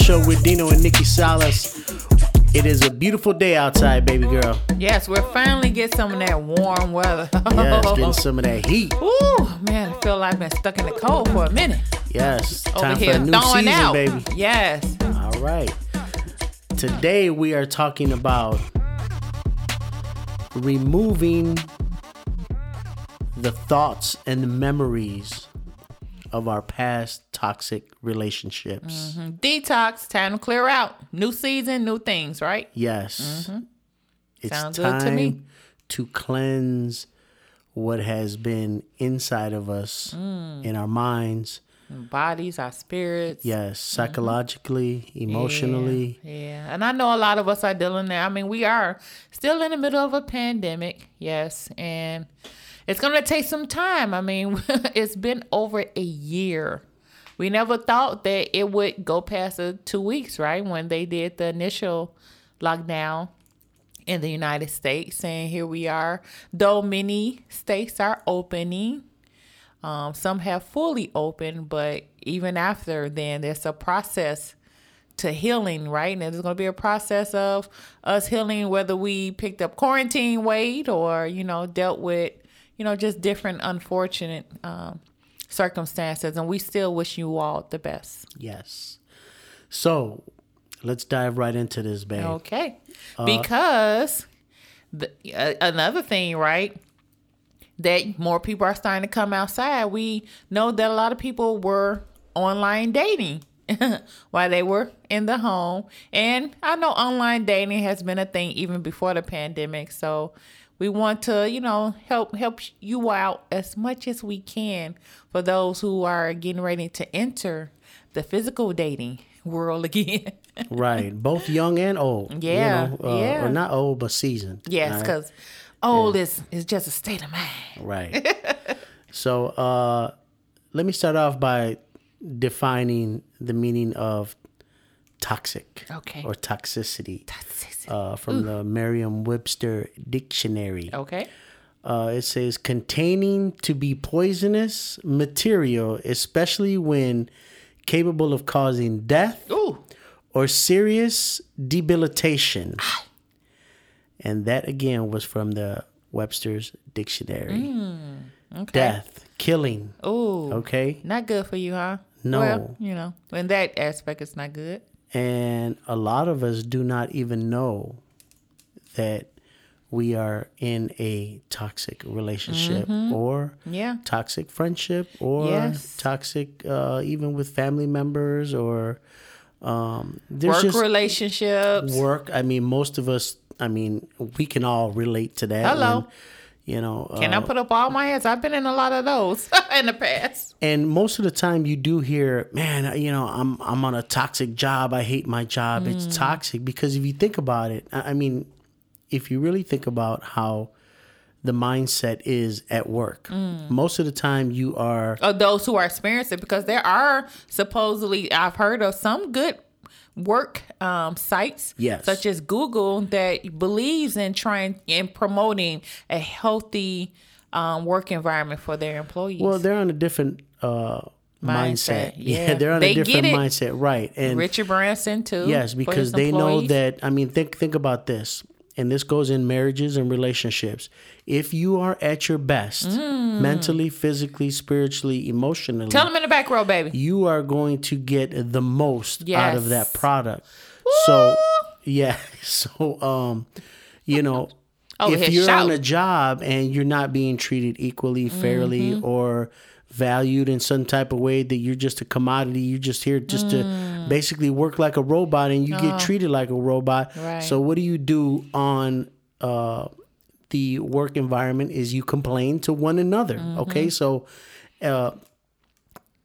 Show with Dino and Nikki Salas. It is a beautiful day outside, baby girl. Yes, we're finally get some of that warm weather. Yes, getting some of that heat. Ooh, man, I feel like I've been stuck in the cold for a minute. Yes, Over time for a new season, out. baby. Yes. All right. Today we are talking about removing the thoughts and the memories of our past toxic relationships. Detox, time to clear out. New season, new things, right? Yes. It's Mm-hmm. Sounds good time to me. to cleanse what has been inside of us Mm. in our minds. Bodies, our spirits. Yes, psychologically, emotionally. Yeah, yeah. And I know a lot of us are dealing there. I mean, we are still in the middle of a pandemic, yes, and it's going to take some time. I mean, it's been over a year. We never thought that it would go past the two weeks, right? When they did the initial lockdown in the United States, And here we are. Though many states are opening, um, some have fully opened, but even after then, there's a process to healing, right? And there's going to be a process of us healing, whether we picked up quarantine weight or, you know, dealt with, you know, just different unfortunate um, circumstances. And we still wish you all the best. Yes. So let's dive right into this, babe. Okay. because the, uh, another thing, right? That more people are starting to come outside. We know that a lot of people were online dating while they were in the home. And I know online dating has been a thing even before the pandemic. So we want to, you know, help help you out as much as we can for those who are getting ready to enter the physical dating world again. Right. Both young and old. you Yeah, know, uh, yeah. Or not old, but seasoned. Yes, right? because old is is just a state of mind. Right. so uh, let me start off by defining the meaning of toxic Okay. or toxicity uh, from the Merriam Webster Dictionary. Okay. Uh, it says containing to be poisonous material, especially when capable of causing death Ooh. or serious debilitation. And that again was from the Webster's Dictionary. Okay. Death, killing. Ooh. Okay. Not good for you, huh? No. Well, you know, in that aspect, it's not good. And a lot of us do not even know that we are in a toxic relationship or Yeah. toxic friendship or Yes. toxic uh, even with family members or um, Work relationships. work. I mean, most of us. I mean, we can all relate to that. Hello. when, you know, Can uh, I put up all my hands? I've been in a lot of those in the past. and most of the time you do hear, man, you know, I'm I'm on a toxic job. I hate my job. Mm. It's toxic because if you think about it, I mean, if you really think about how the mindset is at work, Mm. most of the time you are those who are experiencing because there are supposedly, I've heard of some good work um, sites, Yes. such as Google, that believes in trying and promoting a healthy um, work environment for their employees. well, they're on a different uh, mindset. Mindset, yeah. they're on They a different mindset, right? And Richard Branson too. Yes, because they know that. I mean, think think about this, and this goes in marriages and relationships. If you are at your best, mentally, physically, spiritually, emotionally, Mm. Tell them in the back row, baby. you are going to get the most out of that product. So, yeah. So, um, you know, Over if you're on a job and you're not being treated equally, fairly, Mm-hmm. or valued in some type of way that you're just a commodity, you're just here just Mm. to basically work like a robot and you get treated like a robot. Oh. Right. So what do you do on uh, the work environment is you complain to one another. Mm-hmm. Okay. So uh,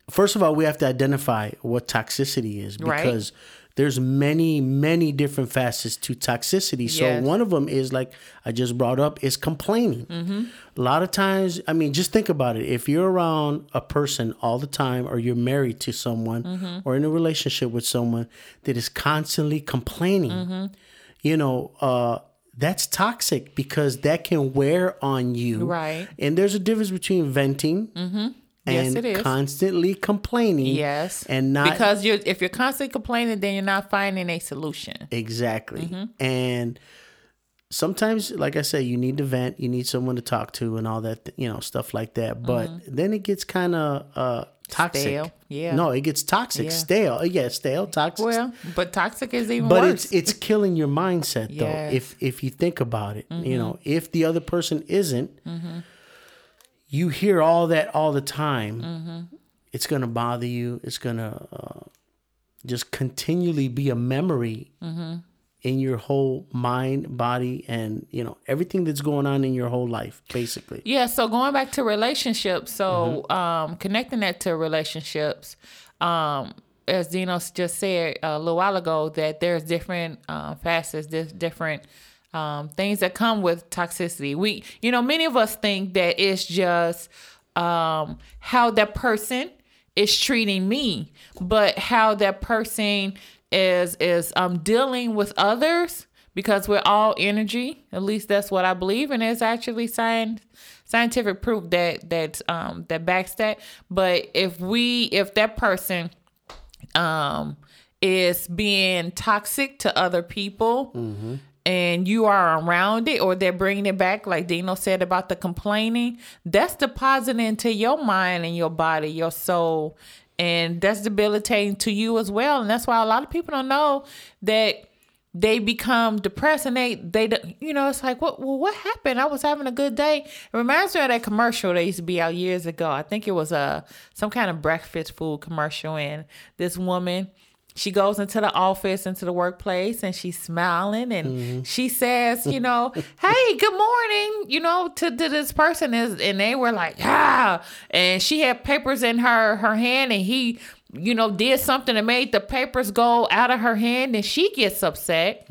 first of all, we have to identify what toxicity is Right. There's many, many different facets to toxicity. So Yes. one of them is like I just brought up is complaining. Mm-hmm. A lot of times, I mean, just think about it. If you're around a person all the time, or you're married to someone, Mm-hmm. or in a relationship with someone that is constantly complaining, Mm-hmm. you know, uh, that's toxic because that can wear on you. Right. And there's a difference between venting Yes, and it is. constantly complaining. Yes. And not because you're if you're constantly complaining, then you're not finding a solution. Exactly. Mm-hmm. And sometimes, like I said, you need to vent, you need someone to talk to, and all that, you know, stuff like that. But then it gets kind of uh, toxic. Mm-hmm. Stale, yeah. No, it gets toxic, Yeah. stale. Yeah, stale, toxic. Well, but toxic is even but worse. it's it's killing your mindset though. Yes. Mm-hmm. If if you think about it, you know, if the other person isn't, you hear all that all the time. Mm-hmm. It's gonna bother you. It's gonna uh, just continually be a memory Mm-hmm. in your whole mind, body, and you know everything that's going on in your whole life, basically. Yeah, so going back to relationships, so um, connecting that to relationships, um, as Dino just said a little while ago, that there's different uh, facets, there's different um, things that come with toxicity. We, you know, many of us think that it's just um, how that person is treating me, but how that person is is um, dealing with others because we're all energy. At least that's what I believe, and there's actually science scientific proof that that um that backs that. But if we if that person um is being toxic to other people and you are around it or they're bringing it back like dino said about the complaining that's depositing into your mind and your body your soul. And that's debilitating to you as well. And that's why a lot of people don't know that they become depressed and they they you know it's like what well what happened? I was having a good day. It reminds me of that commercial that used to be out years ago. I think it was a some kind of breakfast food commercial and this woman she goes into the office into the workplace and she's smiling and she says you know hey good morning you know to, to this person is and they were like ah and she had papers in her her hand and he you know did something that made the papers go out of her hand and she gets upset.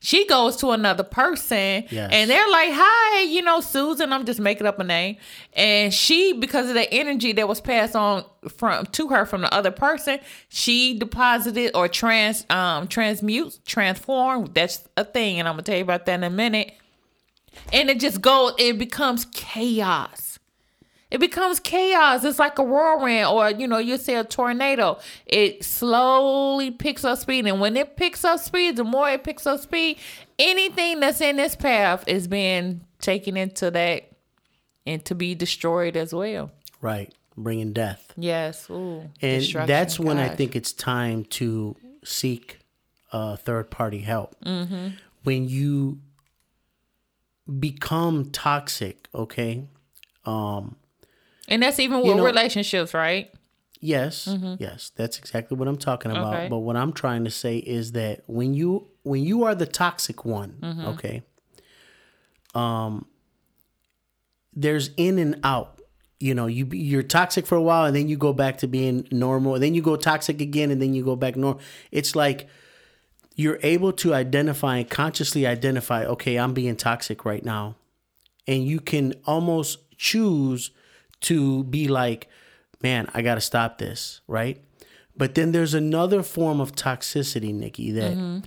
She goes to another person Yes. and they're like hi you know susan i'm just making up a name. And she because of the energy that was passed on from to her from the other person she deposited or trans um transmutes transform that's a thing and i'm gonna tell you about that in a minute. And it just goes it becomes chaos it becomes chaos. It's like a whirlwind, or you know, you say a tornado. It slowly picks up speed, and when it picks up speed, the more it picks up speed, anything that's in this path is being taken into that and to be destroyed as well. Right, bringing death. Yes, ooh, and that's when I think it's time to seek uh, third party help. Mm-hmm. When you become toxic, okay? Um, and that's even with you know- relationships, right? yes, yes, that's exactly what I'm talking about. Mm-hmm. Okay. But what I'm trying to say is that when you when you are the toxic one, Mm-hmm. okay, um, there's in and out. You know, you you're toxic for a while, and then you go back to being normal. And then you go toxic again, and then you go back normal. It's like you're able to identify and consciously identify. Okay, I'm being toxic right now, and you can almost choose to be like, man, I got to stop this, right? But then there's another form of toxicity, Nikki, that mm-hmm.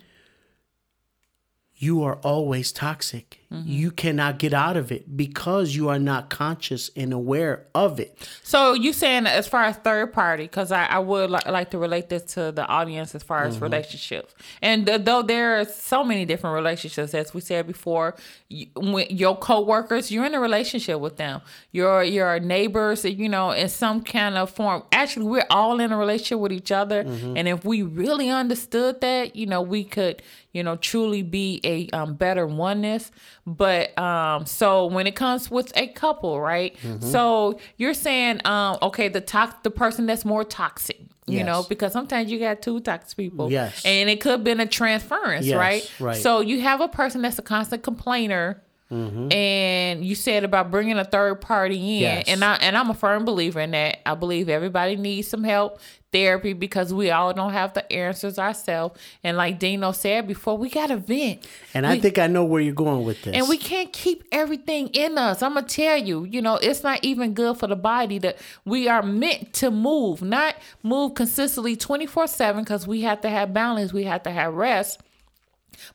you are always toxic. You cannot get out of it because you are not conscious and aware of it. So you saying as far as third party, because I, I would li- like to relate this to the audience as far as Mm-hmm. relationships, and th- though there are so many different relationships, as we said before, you, your coworkers, you're in a relationship with them. Your your neighbors, you know, in some kind of form. Actually, we're all in a relationship with each other, Mm-hmm. and if we really understood that, you know, we could, you know, truly be a um, better oneness. But um, so when it comes with a couple, right? Mm-hmm. So you're saying, um, okay, the tox- the person that's more toxic, you Yes. know, because sometimes you got two toxic people, Yes. and it could have been a transference, Yes, right? right. So you have a person that's a constant complainer. And you said about bringing a third party in, Mm-hmm. Yes. and I and I'm a firm believer in that. I believe everybody needs some help, therapy, because we all don't have the answers ourselves. And like Dino said before, we got to vent. And I think I know where you're going with this. And we can't keep everything in us. I'm gonna tell you, you know, it's not even good for the body that we are meant to move, not move consistently 24 7 because we have to have balance, we have to have rest.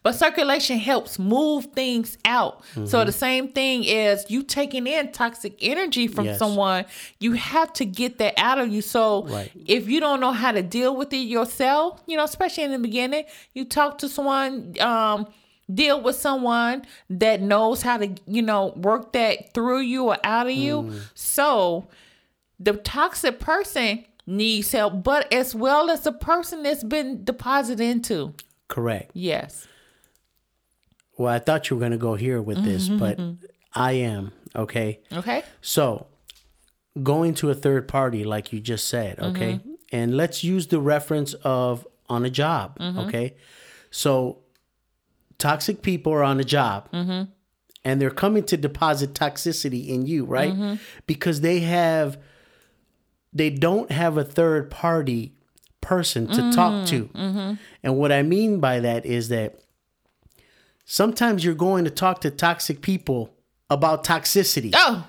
But circulation helps move things out. So the same thing is you taking in toxic energy from Yes. someone, you have to get that out of you. So Right. if you don't know how to deal with it yourself, you know, especially in the beginning, you talk to someone, um, deal with someone that knows how to, you know, work that through you or out of you. So the toxic person needs help, but as well as the person that's been deposited into. Correct. Yes. Well, I thought you were going to go here with this, Mm-hmm, but I am. Okay. Okay. So, going to a third party, like you just said, okay? Mm-hmm. And let's use the reference of on a job, Mm-hmm. okay? So, toxic people are on a job Mm-hmm. and they're coming to deposit toxicity in you, right? Mm-hmm. Because they have, they don't have a third party person to talk to. Mm-hmm. And what I mean by that is that sometimes you're going to talk to toxic people about toxicity. Oh,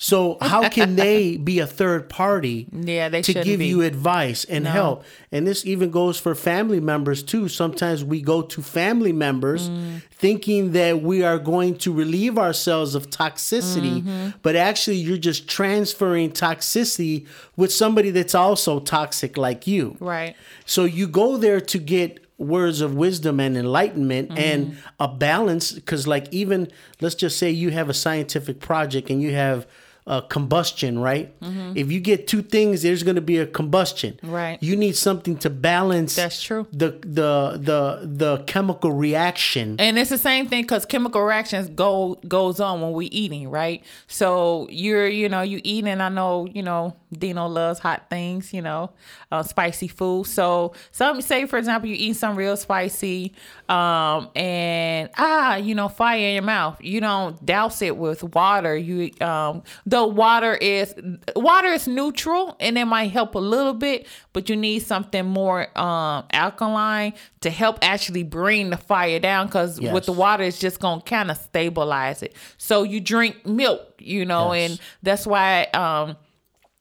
So how can they be a third party yeah, they to give be. you advice and help? And this even goes for family members too. Sometimes we go to family members Mm. thinking that we are going to relieve ourselves of toxicity, Mm-hmm. but actually you're just transferring toxicity with somebody that's also toxic like you. right. So you go there to get words of wisdom and enlightenment and a balance because like even let's just say you have a scientific project and you have uh, combustion right if you get two things there's going to be a combustion Right. you need something to balance That's true. the the the the chemical reaction And it's the same thing because chemical reactions go goes on when we eating, right? So you're, you know, you eating. I know, you know, Dino loves hot things, you know, uh, spicy food. So some say, for example, you eat some real spicy, um, and ah, you know, fire in your mouth. You don't douse it with water. You, um, though water is water is neutral and it might help a little bit, but you need something more um alkaline to help actually bring the fire down because Yes. with the water it's just gonna kind of stabilize it so you drink milk you know Yes. and that's why um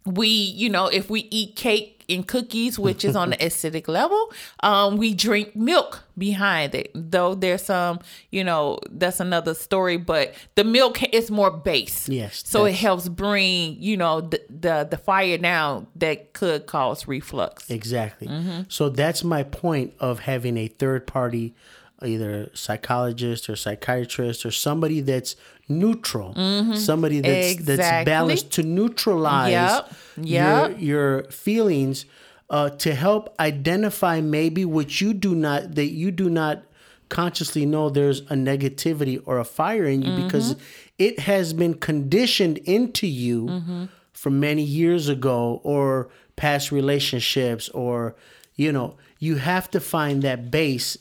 we you know if we eat cake and cookies which is on the acidic level um we drink milk behind it though there's some you know that's another story but the milk is more base Yes, so it helps bring you know the the, the fire down that could cause reflux Exactly. Mm-hmm. So that's my point of having a third party, either psychologist or psychiatrist or somebody that's neutral, somebody that's that's Mm-hmm. Balanced to neutralize Yep. your Yep. your feelings, uh, to help identify maybe what you do not that you do not consciously know there's a negativity or a fire in you because it has been conditioned into you from many years ago or past relationships or you know you have to find that base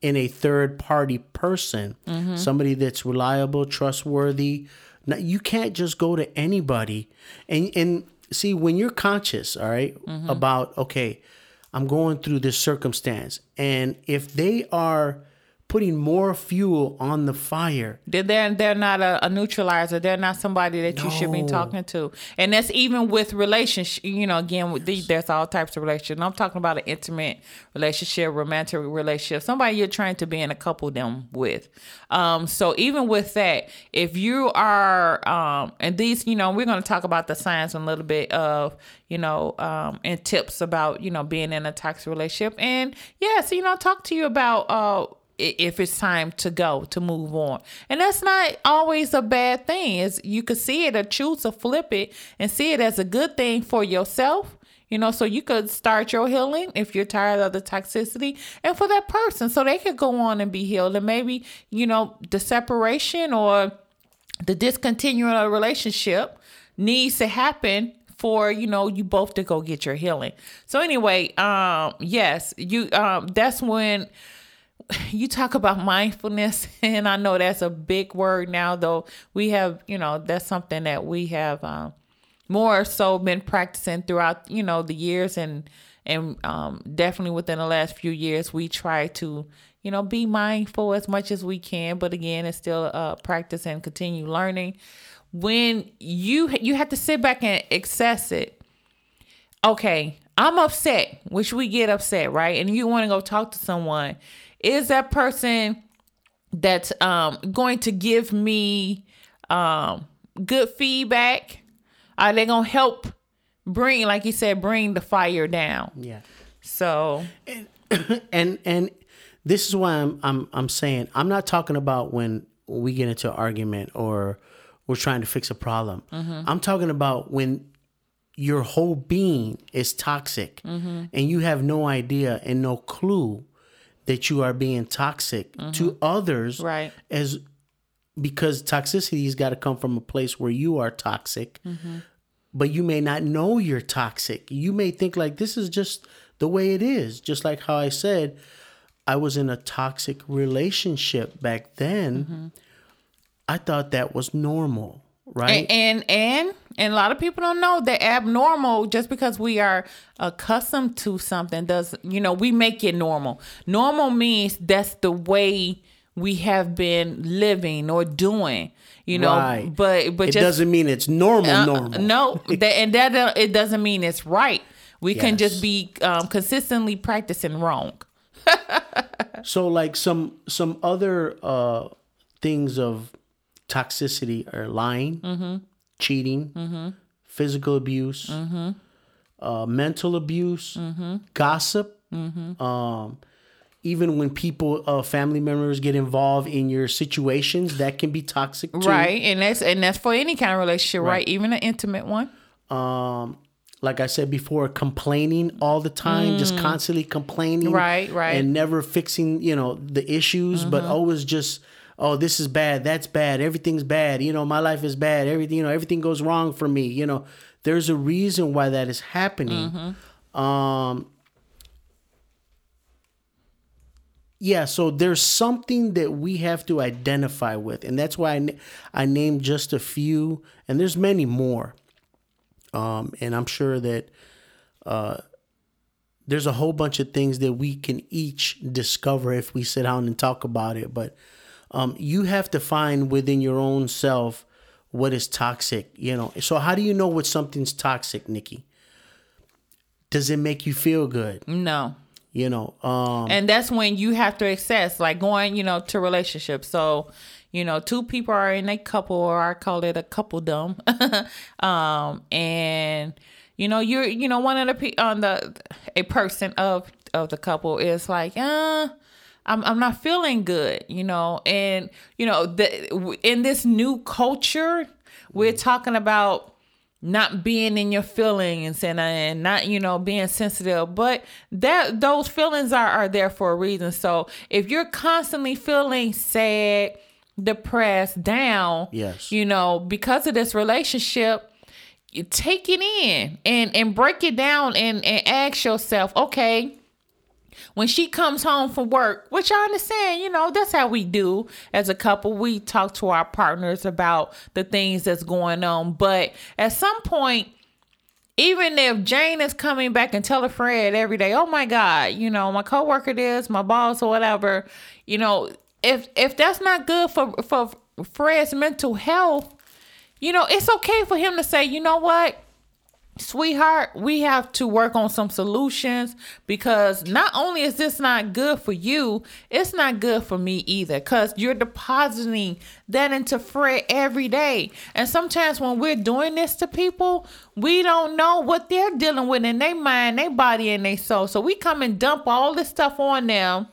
in a third party person mm-hmm. somebody that's reliable trustworthy. Now, you can't just go to anybody and and see when you're conscious all right, mm-hmm. about okay i'm going through this circumstance. And if they are putting more fuel on the fire They're they're, not a, a neutralizer. They're not somebody that you should be talking to. And that's even with relationship. You know, again, with the, there's all types of relationships. I'm talking about an intimate relationship, romantic relationship, somebody you're trying to be in a couple them with. Um, so even with that, if you are, um, and these, you know, we're going to talk about the science a little bit of, you know, um, and tips about, you know, being in a toxic relationship. And yes, you know, talk to you about, uh, if it's time to go to move on. And that's not always a bad thing. Is you could see it or choose to flip it and see it as a good thing for yourself you know so you could start your healing if you're tired of the toxicity and for that person. So they could go on and be healed. And maybe you know the separation or the discontinuing of a relationship needs to happen for you know you both to go get your healing. So anyway um yes you um that's when you talk about mindfulness and i know that's a big word now though we have you know that's something that we have um, more so been practicing throughout you know the years and and um, definitely within the last few years we try to you know be mindful as much as we can but again it's still uh, practice and continue learning when you you have to sit back and access it okay, I'm upset, which we get upset, right? And you want to go talk to someone. Is that person that's um going to give me um good feedback? Are they gonna help bring, like you said, bring the fire down? Yeah. So and and this is why I'm I'm I'm saying I'm not talking about when we get into an argument or we're trying to fix a problem. I'm talking about when your whole being is toxic and you have no idea and no clue that you are being toxic to mm-hmm. others Right. as because toxicity's got to come from a place where you are toxic mm-hmm. but you may not know you're toxic. You may think like this is just the way it is. Just like how i said i was in a toxic relationship back then. Mm-hmm. I thought that was normal right? And, and and and a lot of people don't know that abnormal just because we are accustomed to something does you know we make it normal. Normal means that's the way we have been living or doing you know? Right. but but it just doesn't mean it's normal uh, normal. no that, and that uh, it doesn't mean it's right. We can just be um, consistently practicing wrong. So like some some other uh things of toxicity are lying, cheating, physical abuse, uh, mental abuse, gossip. Um, even when people, uh, family members get involved in your situations, that can be toxic too. right and that's and that's for any kind of relationship right, even an intimate one um like I said before, complaining all the time, just constantly complaining, Mm. Right, right. and never fixing, you know, the issues, but Mm-hmm. always just, oh, this is bad, that's bad, everything's bad, you know, my life is bad, everything, you know, everything goes wrong for me, you know. There's a reason why that is happening. Mm-hmm. Um, yeah, so there's something that we have to identify with, and that's why I, I named just a few, and there's many more. Um, and I'm sure that uh, there's a whole bunch of things that we can each discover if we sit down and talk about it. But um, you have to find within your own self what is toxic. You know, so how do you know what something's toxic, Nikki? Does it make you feel good? no You know, um, and that's when you have to assess like going you know to relationships so you know two people are in a couple or i call it a couple dumb um and you know you're you know one of the pe- on the a person of of the couple is like uh I'm, I'm not feeling good, you know, and you know the in this new culture, we're mm. talking about not being in your feelings and uh, and not you know being sensitive. But that those feelings are are there for a reason. So if you're constantly feeling sad depressed down Yes. you know because of this relationship you take it in and and break it down and and ask yourself okay when she comes home from work, which I understand, you know, that's how we do as a couple. We talk to our partners about the things that's going on. But at some point, even if Jane is coming back and telling Fred every day, oh my God, you know, my coworker this, my boss or whatever, you know, if if that's not good for for Fred's mental health, you know, it's okay for him to say, you know what? Sweetheart, we have to work on some solutions because not only is this not good for you, it's not good for me either because you're depositing that into Fred every day. And sometimes when we're doing this to people, we don't know what they're dealing with in their mind, their body, and their soul. So we come and dump all this stuff on them.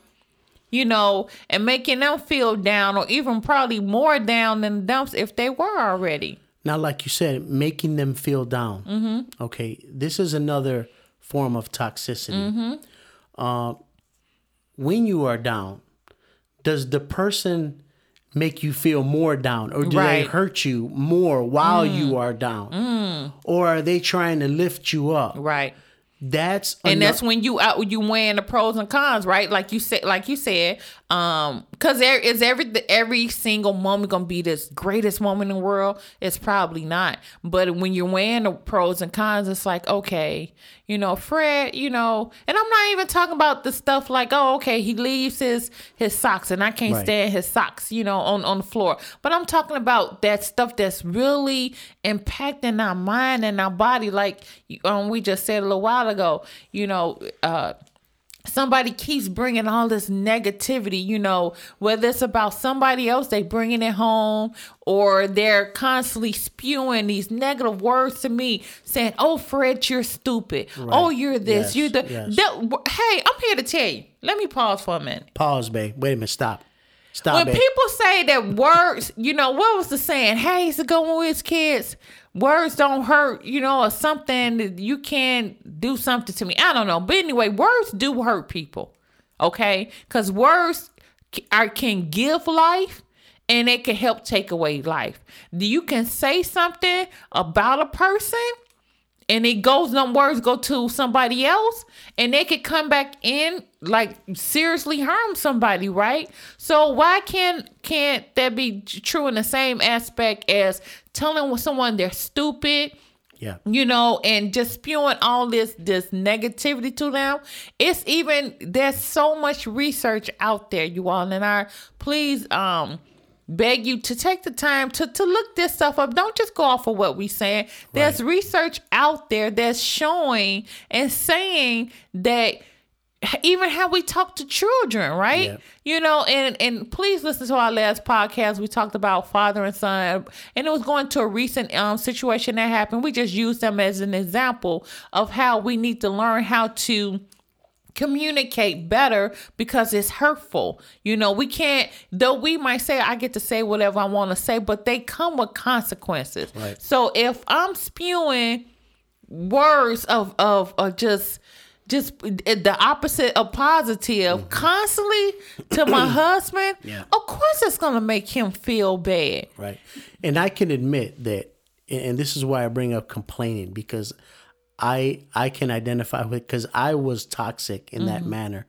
You know, and making them feel down, or even probably more down than dumps if they were already. Now, like you said, making them feel down. Mm-hmm. Okay, this is another form of toxicity. Uh, when you are down, does the person make you feel more down, or do they hurt you more while you are down, or are they trying to lift you up? Right. That's and ano- that's when you out you weighing the pros and cons, right? Like you said, like you said, um, because there is every every single moment gonna be this greatest moment in the world. It's probably not, but when you're weighing the pros and cons, it's like okay, you know, Fred, you know, and I'm not even talking about the stuff like oh, okay, he leaves his his socks and I can't Right. stand his socks, you know, on on the floor. But I'm talking about that stuff that's really impacting our mind and our body, like um, we just said a little while ago. You know, uh, somebody keeps bringing all this negativity, you know, whether it's about somebody else, they bringing it home, or they're constantly spewing these negative words to me, saying, "Oh, Fred, you're stupid. Oh, you're this. Yes, You're the." yes. that- hey, I'm here to tell you. Let me pause for a minute. Pause, babe. Wait a minute. Stop. Stop, When babe. people say that words, you know, what was the saying? Hey, he's going with his kids. Words don't hurt, you know, or something. You can do something to me. I don't know. But anyway, words do hurt people. Okay? Because words are, can give life and it can help take away life. You can say something about a person and it goes them words go to somebody else and they could come back in like seriously harm somebody right so why can't can't that be true in the same aspect as telling someone they're stupid yeah. you know, and just spewing all this this negativity to them. It's even there's so much research out there, you all, and I please um beg you to take the time to to look this stuff up. Don't just go off of what we're saying. There's research out there that's showing and saying that even how we talk to children, right? You know, and and please listen to our last podcast. We talked about father and son, and it was going to a recent um situation that happened. We just used them as an example of how we need to learn how to communicate better because it's hurtful. You know, we can't though we might say I get to say whatever I want to say, but they come with consequences. Right. So if I'm spewing words of of, of just just eh, the opposite of positive mm-hmm. constantly to my husband, Yeah. of course it's gonna make him feel bad. Right. And I can admit that, and this is why I bring up complaining because I I can identify with because I was toxic in that manner.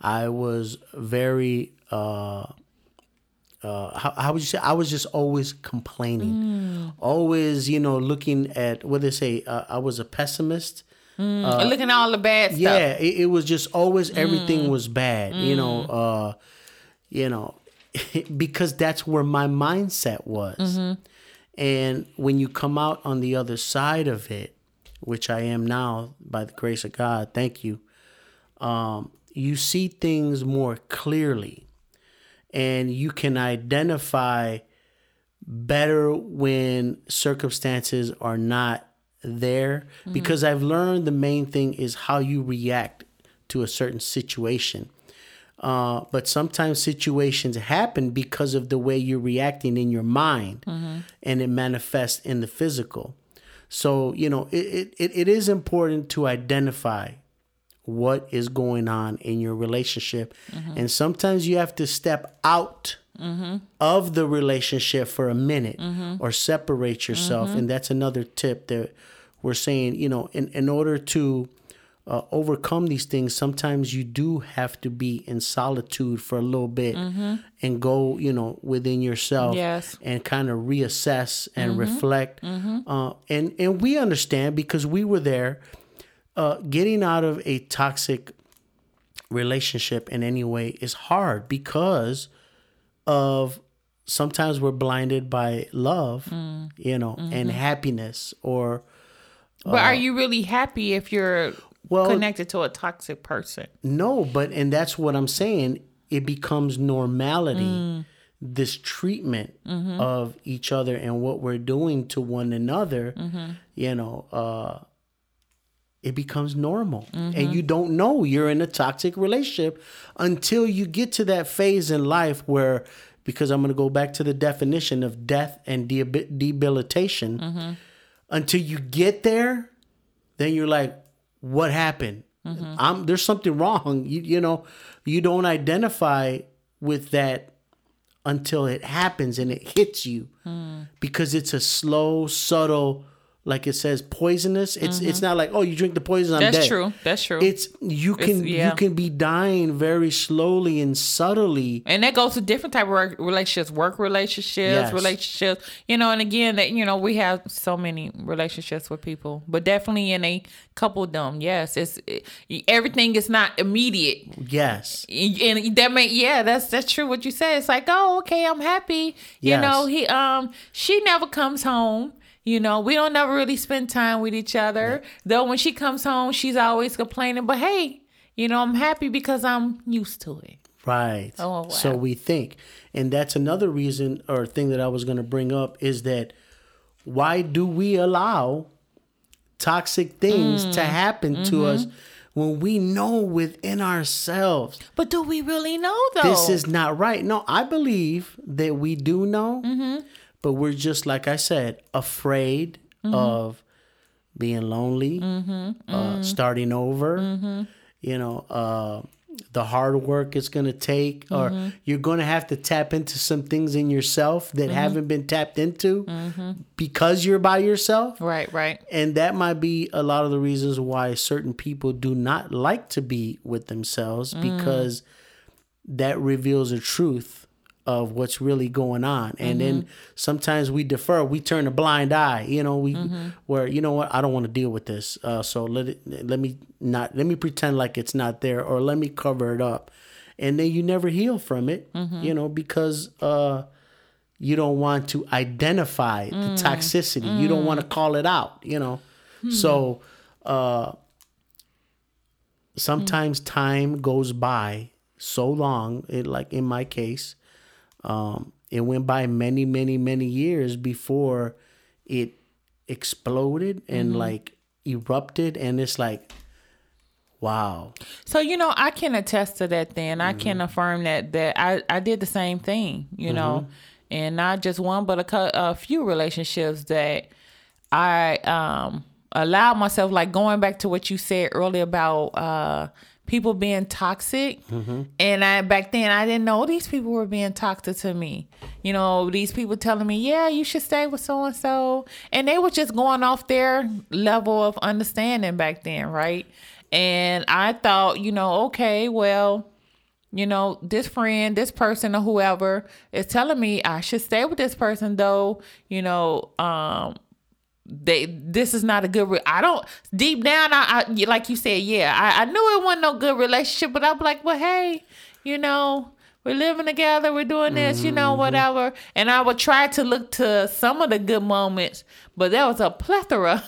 I was very uh uh how, how would you say I was just always complaining, always you know looking at what they say. Uh, I was a pessimist. Looking at all the bad stuff. Yeah, it, it was just always everything was bad. You know, uh, you know, because that's where my mindset was. And when you come out on the other side of it, which I am now by the grace of God, thank you. Um, you see things more clearly, and you can identify better when circumstances are not there because I've learned the main thing is how you react to a certain situation. Uh, but sometimes situations happen because of the way you're reacting in your mind and it manifests in the physical. So, you know, it, it, it is important to identify what is going on in your relationship. Mm-hmm. And sometimes you have to step out mm-hmm. of the relationship for a minute mm-hmm. or separate yourself. And that's another tip that we're saying, you know, in, in order to uh, overcome these things, sometimes you do have to be in solitude for a little bit and go, you know, within yourself Yes. and kind of reassess and reflect. Uh, and, and we understand because we were there uh, getting out of a toxic relationship in any way is hard because of sometimes we're blinded by love, you know, and happiness or But are you really happy if you're Well- connected to a toxic person? no, but and that's what I'm saying. It becomes normality. Mm. This treatment mm-hmm. of each other and what we're doing to one another, mm-hmm. you know, uh, it becomes normal. And mm-hmm. you don't know you're in a toxic relationship until you get to that phase in life where, because I'm going to go back to the definition of death and debi- debilitation, until you get there, then you're like, what happened? Mm-hmm. I'm, there's something wrong. You, you know, you don't identify with that until it happens and it hits you hmm. because it's a slow, subtle, like it says, poisonous. It's it's not like oh, you drink the poison, I'm That's dead. true. That's true. It's you can yeah. you can be dying very slowly and subtly. and that goes to different type of work relationships, work relationships, Yes. relationships. You know, and again, that you know, we have so many relationships with people, but definitely in a couple them, yes, it's it, everything is not immediate. Yes, and that may yeah that's that's true what you said it's like oh okay i'm happy you Yes. know he um she never comes home you know we don't never really spend time with each other though when she comes home she's always complaining but hey you know, I'm happy because I'm used to it. Right. Oh, wow. So we think. And that's another reason or thing that I was going to bring up is that why do we allow toxic things to Mm. happen to Mm-hmm. us when we know within ourselves But do we really know though? this is not right? No, I believe that we do know, Mm-hmm. But we're just, like I said, afraid Mm-hmm. of being lonely, Uh, starting over, Mm-hmm. you know, uh, the hard work it's going to take, or Mm-hmm. you're going to have to tap into some things in yourself that Mm-hmm. haven't been tapped into because you're by yourself. right, right. And that might be a lot of the reasons why certain people do not like to be with themselves because that reveals a truth of what's really going on. And then sometimes we defer, we turn a blind eye, you know, we where you know what, I don't want to deal with this. Uh, so let it let me not let me pretend like it's not there or let me cover it up. And then you never heal from it, you know, because uh you don't want to identify the toxicity. You don't want to call it out, you know. So uh sometimes time goes by so long, it like in my case, um it went by many, many, many years before it exploded and like erupted and it's like wow. So you know, I can attest to that. Then I can affirm that that I I did the same thing. You know, and not just one, but a, a few relationships that I um allowed myself, like going back to what you said earlier about uh people being toxic. And I back then I didn't know these people were being toxic to me. You know, these people telling me, "Yeah, you should stay with so and so," and they were just going off their level of understanding back then, right? And I thought, you know, okay, well, you know, this friend, this person or whoever is telling me I should stay with this person though, you know, um they this is not a good re- I don't deep down I, I like you said, yeah, I, I knew it wasn't no good relationship, but I'm like, well hey, you know, we're living together, we're doing this, you know, whatever. And I would try to look to some of the good moments, but there was a plethora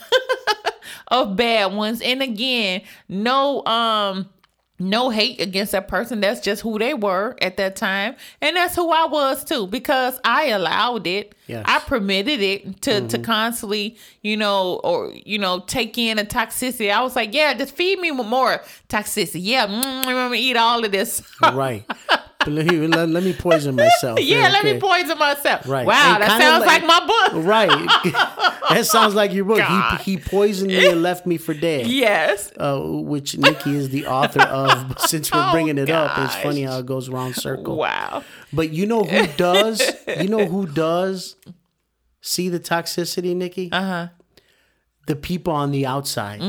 of bad ones. And again, no um no hate against that person. That's just who they were at that time. And that's who I was too, because I allowed it. Yes. I permitted it to, to constantly, you know, or, you know, take in a toxicity. I was like, yeah, just feed me with more toxicity. Yeah, mm, eat all of this. Right. Let, me- let, me poison myself. yeah, let me poison myself. Right. Wow, And that sounds like- like, my book. Right. that sounds like your book. God. He, he poisoned me and left me for dead. Yes. Uh, which Nikki is the author of. Since we're Oh, bringing it up, it's funny how it goes round circle. Wow. But you know who does? you know who does see the toxicity, Nikki? Uh huh. The people on the outside.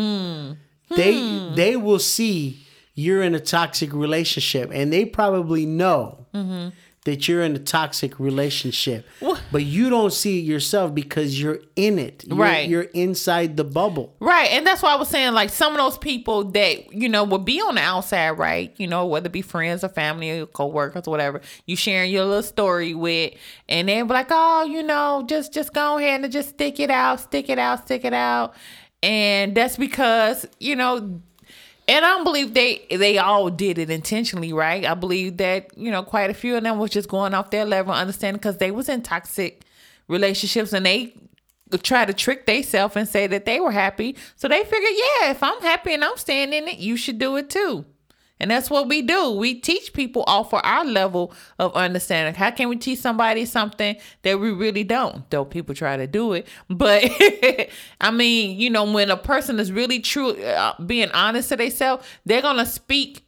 They they will see you're in a toxic relationship, and they probably know mm-hmm. that you're in a toxic relationship, but you don't see it yourself because you're in it. You're, Right. You're inside the bubble. Right. And that's why I was saying, like, some of those people that, you know, would be on the outside, right? You know, whether it be friends or family or co workers or whatever, you sharing your little story with, and they be like, oh, you know, just just go ahead and just stick it out, stick it out, stick it out. And that's because, you know, and I don't believe they they all did it intentionally, right? I believe that you know quite a few of them was just going off their level understanding because they was in toxic relationships and they try to trick themselves and say that they were happy. So they figured, yeah, if I'm happy and I'm staying in it, you should do it too. And that's what we do. We teach people off for our level of understanding. How can we teach somebody something that we really don't? Though people try to do it, but I mean, you know, when a person is really true, uh, being honest to themselves, they're gonna speak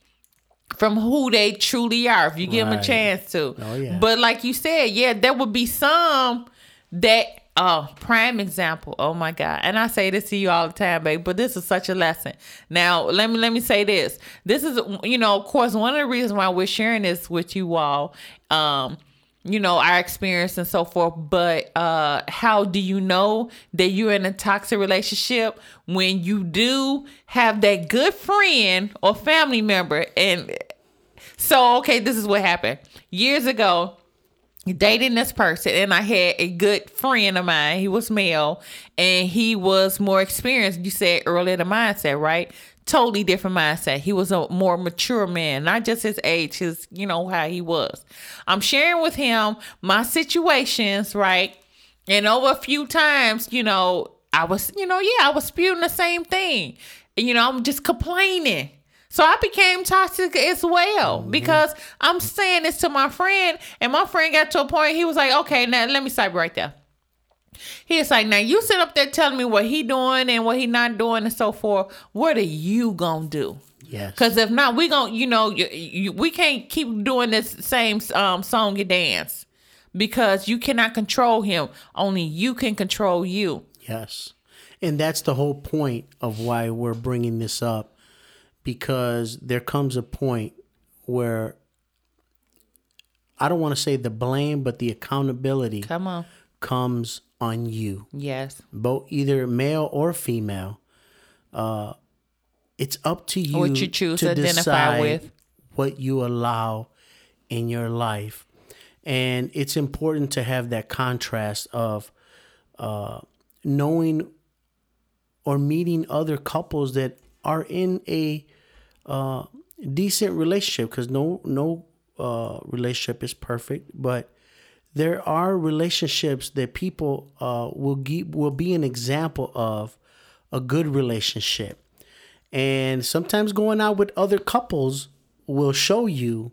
from who they truly are if you give them a chance to. Oh, yeah. But like you said, yeah, there would be some that uh prime example. Oh my God. And I say this to you all the time, babe, but this is such a lesson. Now, let me let me say this. This is you know, of course, one of the reasons why we're sharing this with you all. Um you know our experience and so forth but uh how do you know that you're in a toxic relationship when you do have that good friend or family member and so okay this is what happened years ago dating this person and I had a good friend of mine. He was male and he was more experienced. You said earlier the mindset, right? Totally different mindset. He was a more mature man, not just his age, his, you know, how he was. I'm sharing with him my situations, right? And over a few times, you know, I was, you know, yeah, I was spewing the same thing. You know, I'm just complaining. So I became toxic as well mm-hmm. because I'm saying this to my friend, and my friend got to a point, he was like, okay, now let me stop right there. He was like, now you sit up there telling me what he doing and what he not doing and so forth. What are you gonna do? Yes. Because if not, we gonna, you know, you, you, we can't keep doing this same um, song and dance because you cannot control him. Only you can control you. Yes. And that's the whole point of why we're bringing this up because there comes a point where I don't want to say the blame, but the accountability come on comes on you. Yes, both either male or female. Uh, it's up to you what you choose to, to identify with, what you allow in your life, and it's important to have that contrast of uh, knowing or meeting other couples that are in a uh, decent relationship because no no uh, relationship is perfect, but there are relationships that people uh, will give, will be an example of a good relationship, and sometimes going out with other couples will show you.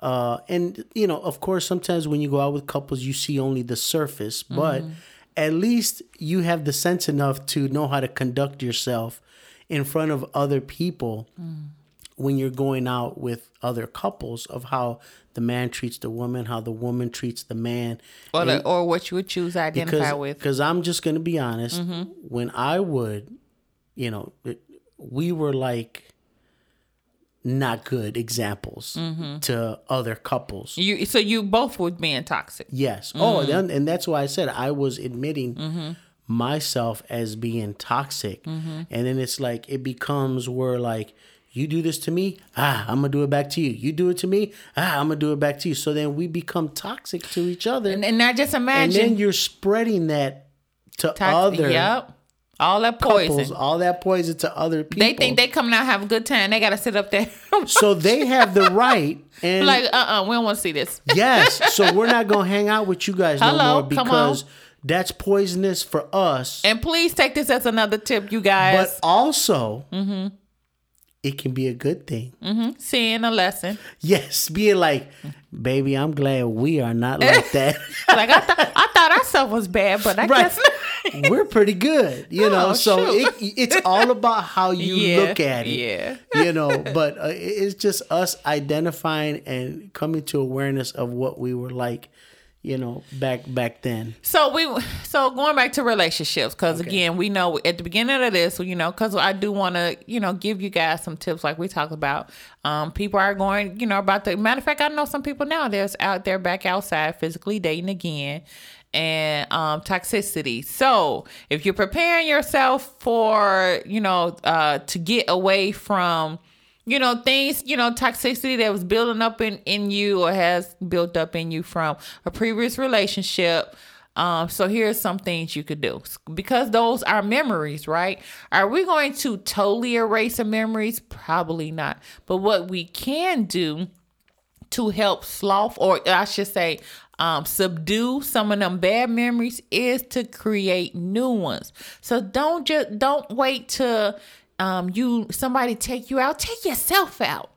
Uh, and you know, of course, sometimes when you go out with couples, you see only the surface, but mm-hmm. at least you have the sense enough to know how to conduct yourself in front of other people. Mm when you're going out with other couples of how the man treats the woman, how the woman treats the man, or the, or what you would choose to identify because, with. Because I'm just going to be honest, mm-hmm. when I would, you know, it, we were like not good examples mm-hmm. to other couples. You so you both were being toxic. Yes. Mm-hmm. Oh, and, and that's why I said I was admitting mm-hmm. Myself as being toxic, mm-hmm. and then it's like it becomes where like you do this to me, ah, I'm gonna do it back to you. You do it to me, ah, I'm gonna do it back to you. So then we become toxic to each other. And, and not just imagine. And then you're spreading that to Tox- other. Yep. All that poison. Couples, all that poison to other people. They think they coming out have a good time. They gotta sit up there. so they have the right and like uh uh-uh, uh we don't want to see this. yes. So we're not gonna hang out with you guys Hello, no more because that's poisonous for us. And please take this as another tip, you guys. But also, mm-hmm it can be a good thing. Mm-hmm. Seeing a lesson. Yes, being like, baby, I'm glad we are not like that. like I, th- I thought our stuff was bad, but I right. guess we're pretty good. You know, oh, so it, it's all about how you yeah, look at it. Yeah, you know, but uh, it's just us identifying and coming to awareness of what we were like you know back back then so we so going back to relationships because okay. again we know at the beginning of this you know because i do want to you know give you guys some tips like we talked about um people are going you know about the matter of fact i know some people now that's out there back outside physically dating again and um, toxicity. So, if you're preparing yourself for, you know, uh, to get away from you know things you know toxicity that was building up in in you or has built up in you from a previous relationship um, so here's some things you could do because those are memories, right? Are we going to totally erase the memories? Probably not. But what we can do to help slough, or I should say, um, subdue some of them bad memories is to create new ones. So don't just don't wait to um, you somebody take you out, take yourself out.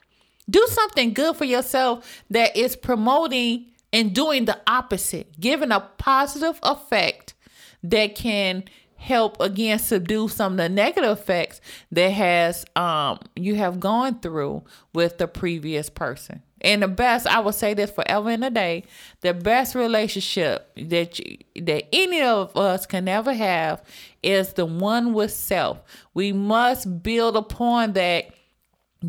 Do something good for yourself that is promoting and doing the opposite, giving a positive effect that can help again subdue some of the negative effects that has um you have gone through with the previous person. And the best, I would say this forever and a day, the best relationship that you, that any of us can ever have is the one with self. We must build upon that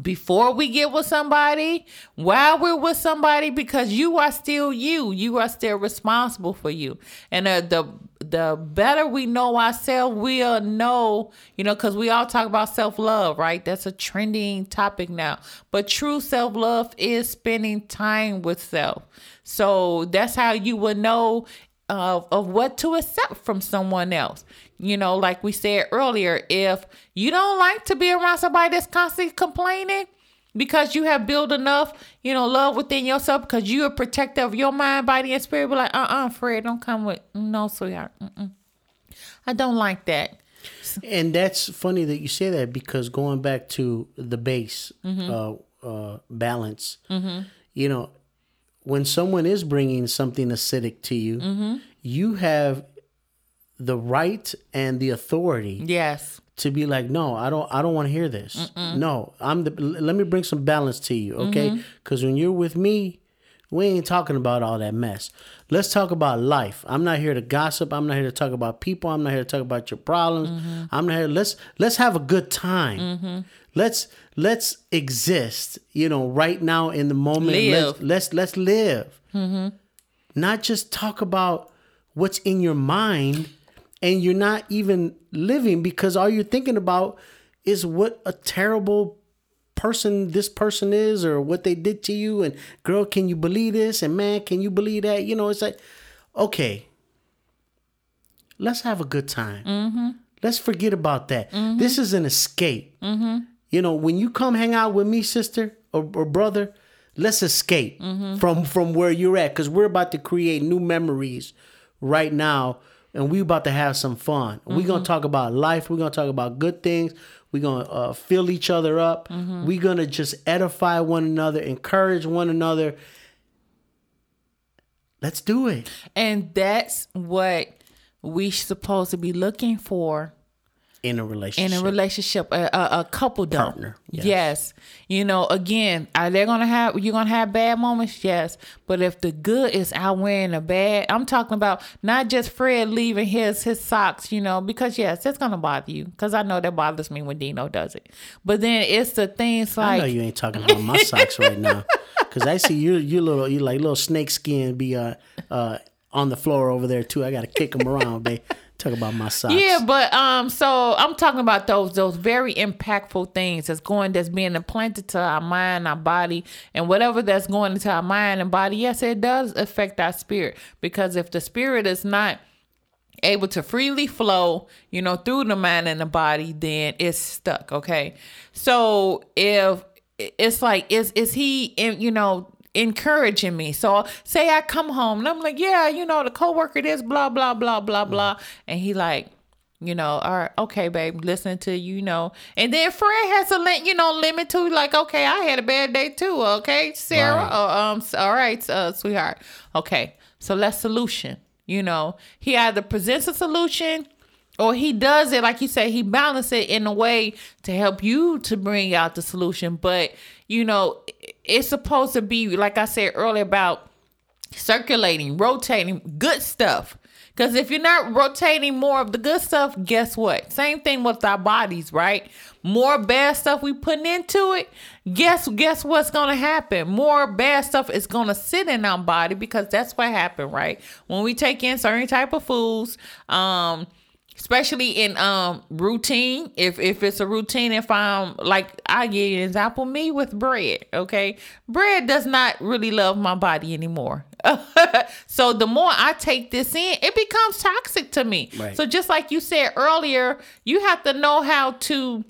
before we get with somebody, while we're with somebody, because you are still you. You are still responsible for you. And uh, the the better we know ourselves, we'll know, you know, because we all talk about self love, right? That's a trending topic now. But true self love is spending time with self. So that's how you will know of, of what to accept from someone else. You know, like we said earlier, if you don't like to be around somebody that's constantly complaining, because you have built enough, you know, love within yourself because you are protector of your mind, body, and spirit. But like, uh, uh Fred, don't come with no, sweetheart. Mm-mm. I don't like that. And that's funny that you say that because going back to the base mm-hmm. uh, uh, balance, mm-hmm. you know, when someone is bringing something acidic to you, mm-hmm. you have the right and the authority. Yes to be like, no, I don't, I don't want to hear this. Mm-mm. No, I'm the. Let me bring some balance to you, okay? Because mm-hmm. when you're with me, we ain't talking about all that mess. Let's talk about life. I'm not here to gossip. I'm not here to talk about people. I'm not here to talk about your problems. Mm-hmm. I'm not here. Let's let's have a good time. Mm-hmm. Let's let's exist. You know, right now in the moment. Live. Let's let's, let's live. Mm-hmm. Not just talk about what's in your mind and you're not even living because all you're thinking about is what a terrible person this person is or what they did to you and girl can you believe this and man can you believe that you know it's like okay let's have a good time mm-hmm. let's forget about that mm-hmm. this is an escape mm-hmm. you know when you come hang out with me sister or, or brother let's escape mm-hmm. from from where you're at because we're about to create new memories right now and we about to have some fun. Mm-hmm. We're gonna talk about life. We're gonna talk about good things. We're gonna uh, fill each other up. Mm-hmm. We're gonna just edify one another, encourage one another. Let's do it. And that's what we supposed to be looking for in a relationship. In a relationship, a, a, a couple. Partner. Yes. yes. You know, again, are they gonna have you're gonna have bad moments? Yes. But if the good is outweighing the bad, I'm talking about not just Fred leaving his his socks, you know, because yes, it's gonna bother you. Because I know that bothers me when Dino does it. But then it's the things like I know you ain't talking about my socks right now. Cause I see you you little you like little snake skin be uh uh on the floor over there too. I gotta kick them around, babe. Talk about my socks. Yeah, but um, so I'm talking about those those very impactful things that's going that's being implanted to our mind, our body, and whatever that's going into our mind and body. Yes, it does affect our spirit because if the spirit is not able to freely flow, you know, through the mind and the body, then it's stuck. Okay, so if it's like is is he in you know encouraging me. So say I come home and I'm like, yeah, you know, the coworker this, blah, blah, blah, blah, mm. blah. And he like, you know, all right, okay, babe, listen to you know. And then Fred has a you know, limit to like, okay, I had a bad day too, okay, Sarah. Right. Uh, um, all right, uh, sweetheart. Okay, so let's solution. You know, he either presents a solution or he does it like you say he balances it in a way to help you to bring out the solution. But you know it's supposed to be like i said earlier about circulating rotating good stuff. Because if you're not rotating more of the good stuff guess what? Same thing with our bodies right? More bad stuff we putting into it guess guess what's gonna happen? More bad stuff is gonna sit in our body because that's what happened right? When we take in certain type of foods um especially in um routine. If if it's a routine if i'm like i give you an example me with bread okay? Bread does not really love my body anymore. So the more i take this in it becomes toxic to me. Right. so just like you said earlier you have to know how to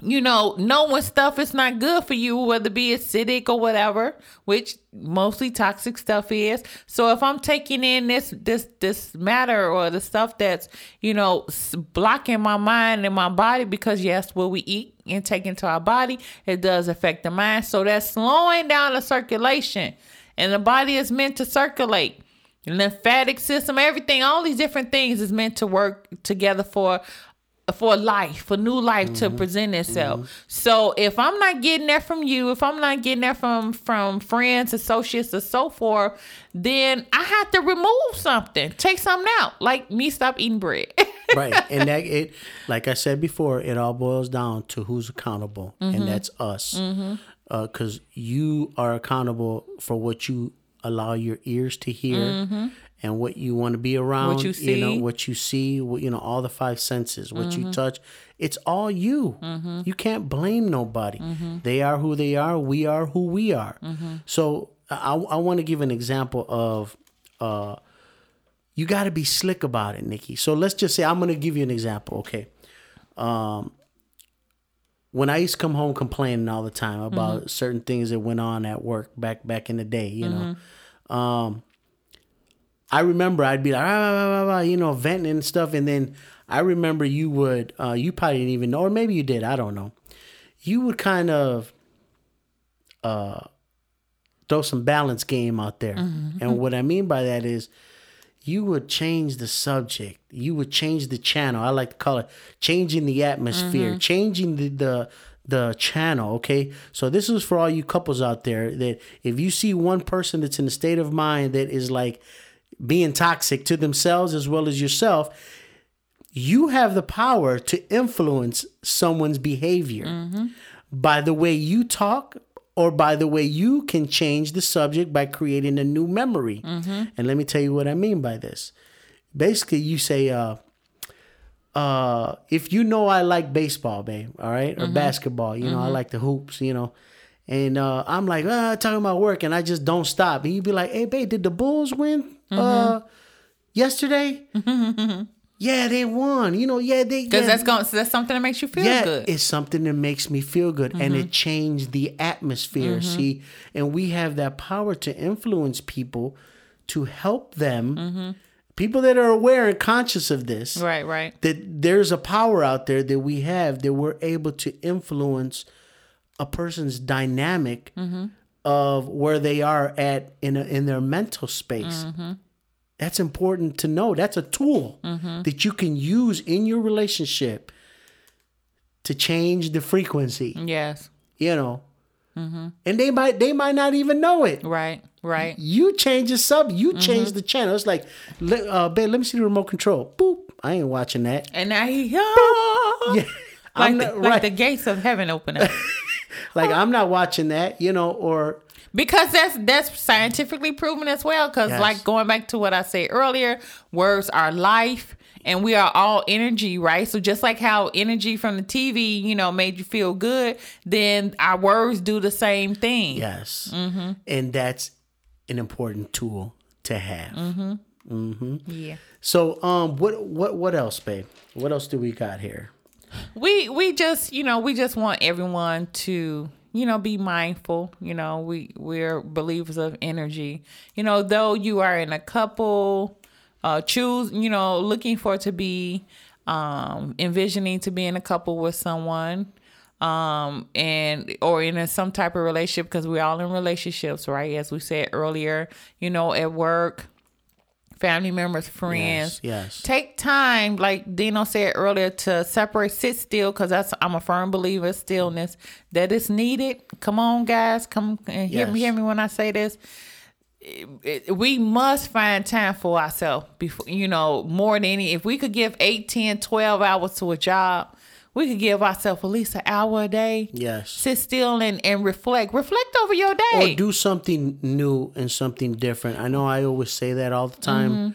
you know, knowing stuff is not good for you, whether it be acidic or whatever, which mostly toxic stuff is. So if I'm taking in this this this matter or the stuff that's you know blocking my mind and my body, because yes, what we eat and take into our body, it does affect the mind. So that's slowing down the circulation, and the body is meant to circulate. lymphatic system, everything, all these different things is meant to work together for for life, for new life mm-hmm. to present itself. Mm-hmm. So if I'm not getting that from you, if I'm not getting that from from friends, associates, or so forth, then I have to remove something, take something out, like me stop eating bread. right, and that it, like I said before, it all boils down to who's accountable, mm-hmm. and that's us, because mm-hmm. uh, you are accountable for what you allow your ears to hear, mm-hmm. And what you want to be around. What you know see. Mm-hmm. what you see. What, you know all the five senses. What you touch. It's all you. You can't blame nobody. Mm-hmm. They are who they are. We are who we are. So I, I want to give an example of. Uh, you got to be slick about it, Nikki. So let's just say I'm going to give you an example. Okay. Um, when I used to come home complaining all the time about Mm-hmm. certain things that went on at work back back in the day, you know, um, I remember I'd be like, ah, ah, ah, ah, you know, venting and stuff, and then I remember you would, uh, you probably didn't even know, or maybe you did, I don't know. You would kind of uh, throw some balance game out there, and what I mean by that is you would change the subject. You would change the channel. I like to call it changing the atmosphere, changing the, the the channel. Okay, so this is for all you couples out there that if you see one person that's in a state of mind that is like being toxic to themselves as well as yourself, you have the power to influence someone's behavior by the way you talk or by the way you can change the subject by creating a new memory. And let me tell you what I mean by this. Basically, you say, uh, uh, if you know I like baseball, babe, all right, or basketball, you know, I like the hoops, you know. And uh, I'm like, ah, talking about work, and I just don't stop. And you'd be like, hey, babe, did the Bulls win uh, mm-hmm. yesterday? Mm-hmm. yeah, they won. You know, yeah, they. Because yeah, that's going that's something that makes you feel yeah, good. it's something that makes me feel good, and it mm-hmm. changed the atmosphere. See, and we have that power to influence people, to help them. People that are aware and conscious of this, right, right. that there's a power out there that we have that we're able to influence a person's dynamic of where they are at in a, in their mental space. That's important to know. That's a tool that you can use in your relationship to change the frequency. Yes. You know, and they might they might not even know it. Right, right. You change the sub, you change the channel. It's like, uh, babe, let me see the remote control. Boop. I ain't watching that. And now he yeah, Yeah, like, the, not, like right. the gates of heaven open up. like I'm not watching that. You know, or Because that's that's scientifically proven as well. Because Yes. like going back to what I said earlier, words are life, and we are all energy, right? So just like how energy from the TV, you know, made you feel good, then our words do the same thing. yes, mm-hmm. and that's an important tool to have. Mm-hmm. Mm-hmm. Yeah. So, um, what what what else, babe? What else do we got here? We we just you know we just want everyone to you know be mindful. You know we we're believers of energy. You know though you are in a couple uh choose you know looking for to be um envisioning to be in a couple with someone um and or in a, some type of relationship because we're all in relationships right? As we said earlier you know at work family members friends. Yes, yes. take time like dino said earlier to separate sit still because that's i'm a firm believer of stillness. That is needed. Come on guys. Come and hear me hear me when i say this. It- it- we must find time for ourselves before you know more than any if we could give 8 10 12 hours to a job we could give ourselves at least an hour a day Yes. sit still and, and reflect reflect over your day. Or do something new and something different. I know I always say that all the time.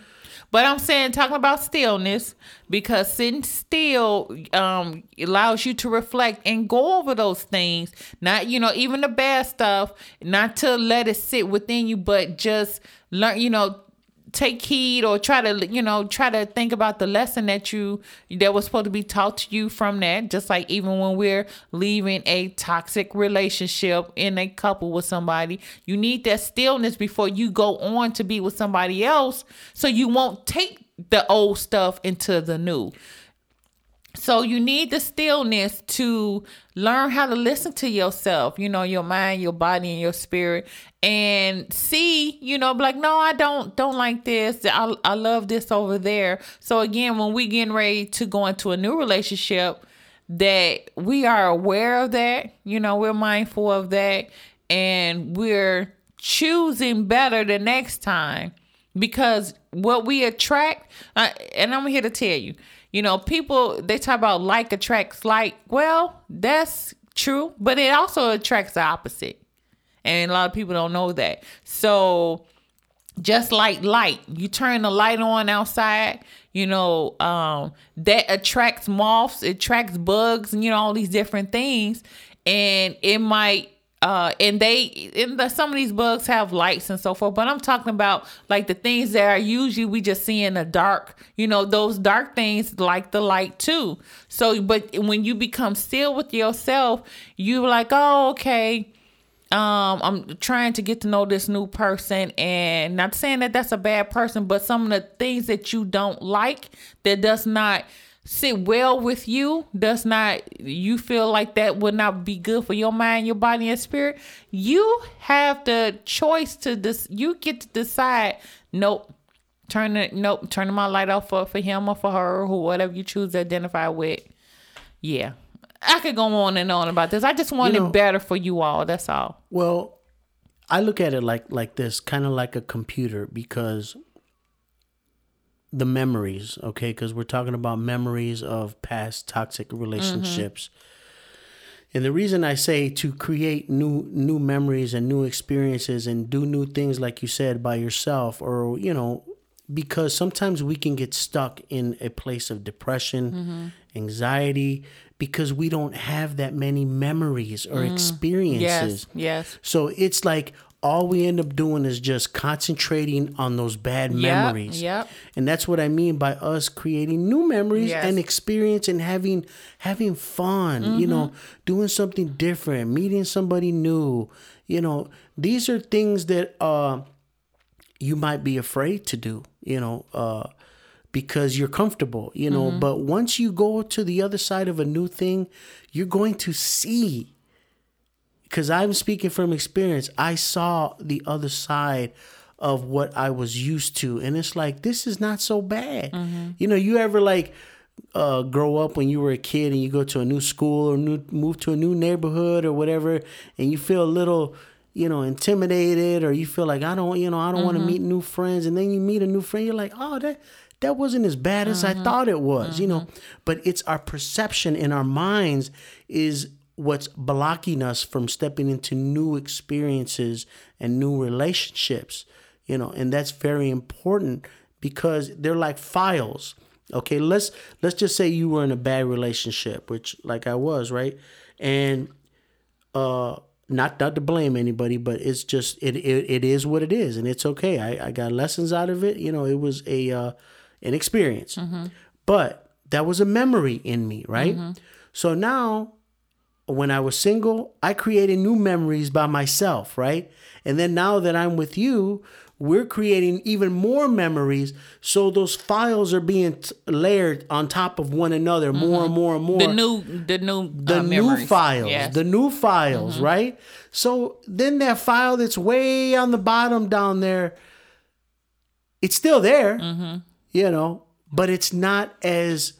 But I'm saying talking about stillness because sitting still um allows you to reflect and go over those things. Not you know even the bad stuff, not to let it sit within you, but just learn. You know, take heed or try to you know try to think about the lesson that you that was supposed to be taught to you from that. Just like even when we're leaving a toxic relationship in a couple with somebody, you need that stillness before you go on to be with somebody else, so you won't take the old stuff into the new. So you need the stillness to learn how to listen to yourself, you know, your mind, your body, and your spirit, and see, you know, like, no, I don't don't like this. I I love this over there. So again, when we getting ready to go into a new relationship, that we are aware of that, you know, we're mindful of that, and we're choosing better the next time because what we attract uh, and i'm here to tell you you know people they talk about like attracts like well that's true but it also attracts the opposite and a lot of people don't know that so just like light. You turn the light on outside, you know, um, that attracts moths, it attracts bugs, and you know, all these different things. And it might uh and they and the, some of these bugs have lights and so forth but i'm talking about like the things that are usually we just see in the dark you know those dark things like the light too. So but when you become still with yourself you like oh okay um i'm trying to get to know this new person and not saying that that's a bad person but some of the things that you don't like that does not sit well with you does not you feel like that would not be good for your mind your body and spirit you have the choice to this you get to decide nope turn it nope turning my light off for, for him or for her or whatever you choose to identify with yeah I could go on and on about this. I just want You know- it better for you all. That's all. Well, I look at it like like this, kind of like a computer, because the memories, okay, because we're talking about memories of past toxic relationships. Mm-hmm. And the reason I say to create new new memories and new experiences and do new things like you said by yourself or you know because sometimes we can get stuck in a place of depression, mm-hmm. anxiety because we don't have that many memories or mm-hmm. experiences. Yes. Yes. So it's like all we end up doing is just concentrating on those bad memories. yep. And that's what I mean by us creating new memories Yes. and experience and having having fun, you know, doing something different, meeting somebody new. You know, these are things that uh you might be afraid to do, you know, uh because you're comfortable, you know, but once you go to the other side of a new thing, you're going to see because I'm speaking from experience. I saw the other side of what I was used to, and it's like this is not so bad. Mm-hmm. You know, you ever like uh, grow up when you were a kid and you go to a new school or new move to a new neighborhood or whatever, and you feel a little. You know, intimidated, or you feel like I don't, you know, I don't want to mm-hmm. meet new friends, and then you meet a new friend, you're like, oh, that that wasn't as bad as I mm-hmm. thought it was, you know. But it's our perception in our minds is what's blocking us from stepping into new experiences and new relationships, you know, and that's very important because they're like files. Okay, let's let's just say you were in a bad relationship, which like I was, right? And uh not not to blame anybody, but it's just it it, it is what it is, and it's okay. I, I got lessons out of it. You know, it was a uh, an experience, but that was a memory in me, right? So now, when I was single, I created new memories by myself, right? And then now that I'm with you, we're creating even more memories. So those files are being t- layered on top of one another, more and mm-hmm. more and more The new, the new, uh, the uh, new memories. files, Yes. the new files, mm-hmm. right? So then that file that's way on the bottom down there, it's still there, mm-hmm. you know, but it's not as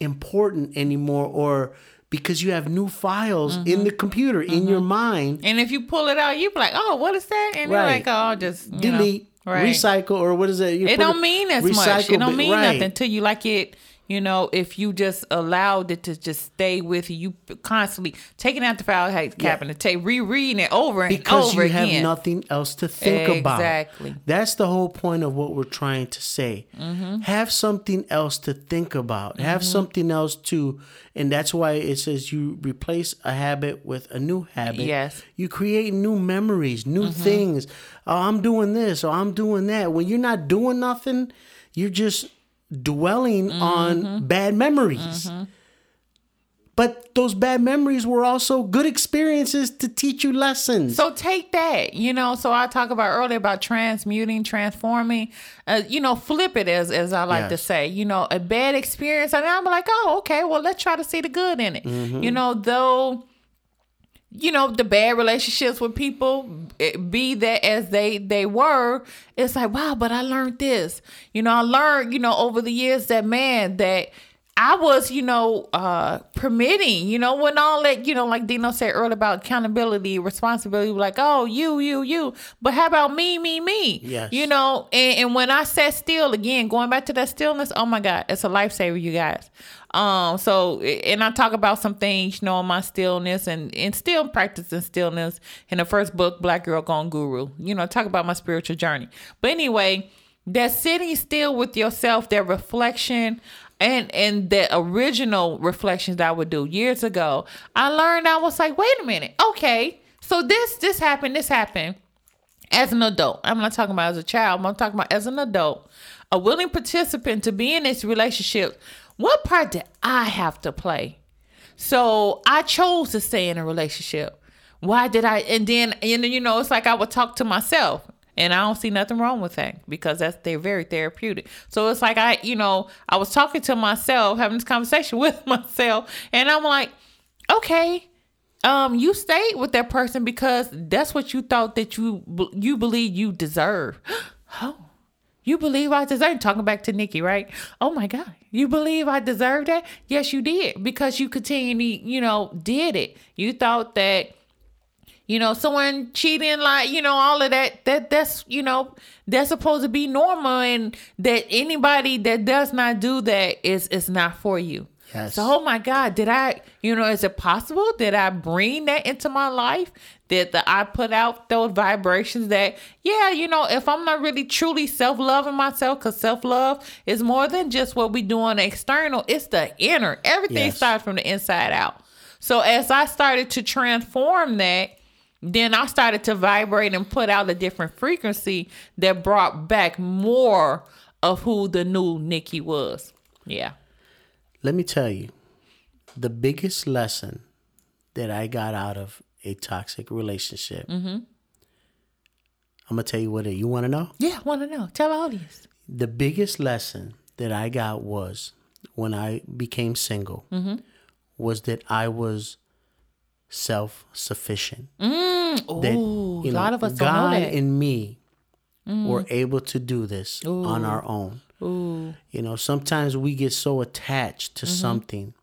important anymore, or because you have new files in mm-hmm. the computer in mm-hmm. your mind. and if you pull it out, you be like, "Oh, what is that?" And you're like, "Oh, just you know." Delete, Right. recycle, or what is that? You It don't mean as much. It don't mean right. nothing to you. Like it, you know, if you just allowed it to just stay with you, you constantly taking out the file cabinet, take rereading it over and because over you have again. nothing else to think about. Exactly. That's the whole point of what we're trying to say. Mm-hmm. Have something else to think about. Have something else to, and that's why it says you replace a habit with a new habit. Yes. Mm-hmm. You create new memories, new things. Oh, I'm doing this or I'm doing that. When you're not doing nothing, you're just dwelling Mm-hmm. on bad memories. But those bad memories were also good experiences to teach you lessons. So take that, you know. So I talk about earlier about transmuting, transforming. Uh, you know, flip it as as I like to say. You know, a bad experience, and I'm like, oh, okay. Well, let's try to see the good in it. Mm-hmm. You know, though. You know the bad relationships with people, be that as they they were. It's like wow, but I learned this. You know, I learned you know over the years that man that I was, you know, uh, permitting, you know, when all that, you know, like Dino said earlier about accountability, responsibility, like, oh, you, you, you. But how about me, me, me? Yes. You know, and, and when I sat still again, going back to that stillness, oh my God, it's a lifesaver, you guys. Um, so and I talk about some things, you know, my stillness and and still practicing stillness in the first book, Black Girl Gone Guru. You know, talk about my spiritual journey. But anyway, that sitting still with yourself, that reflection and and the original reflections that I would do years ago, I learned I was like, wait a minute, okay, so this this happened, this happened. As an adult, I'm not talking about as a child. I'm talking about as an adult, a willing participant to be in this relationship. What part did I have to play? So I chose to stay in a relationship. Why did I? And then, and you know, it's like I would talk to myself. And I don't see nothing wrong with that because that's they're very therapeutic. So it's like I, you know, I was talking to myself, having this conversation with myself, and I'm like, okay, um, you stayed with that person because that's what you thought that you you believe you deserve. oh, you believe I deserve? Talking back to Nikki, right? Oh my God, you believe I deserve that? Yes, you did because you continually, you know, did it. You thought that you know, someone cheating, like, you know, all of that, that that's, you know, that's supposed to be normal and that anybody that does not do that is is not for you. Yes. So, oh my God, did I, you know, is it possible? Did I bring that into my life? Did the, I put out those vibrations that, yeah, you know, if I'm not really truly self loving myself, because self love is more than just what we do on the external, it's the inner. Everything Yes. starts from the inside out. So, as I started to transform that, then I started to vibrate and put out a different frequency that brought back more of who the new Nikki was. Yeah. Let me tell you, the biggest lesson that I got out of a toxic relationship. Mm-hmm. I'm gonna tell you what it. You want to know? Yeah, want to know. Tell the audience. The biggest lesson that I got was when I became single Mm-hmm. was that I was self sufficient. Ooh, that a lot of us God don't know that. Mm. and me were able to do this on our own. Ooh, You know, sometimes we get so attached to Mm-hmm. something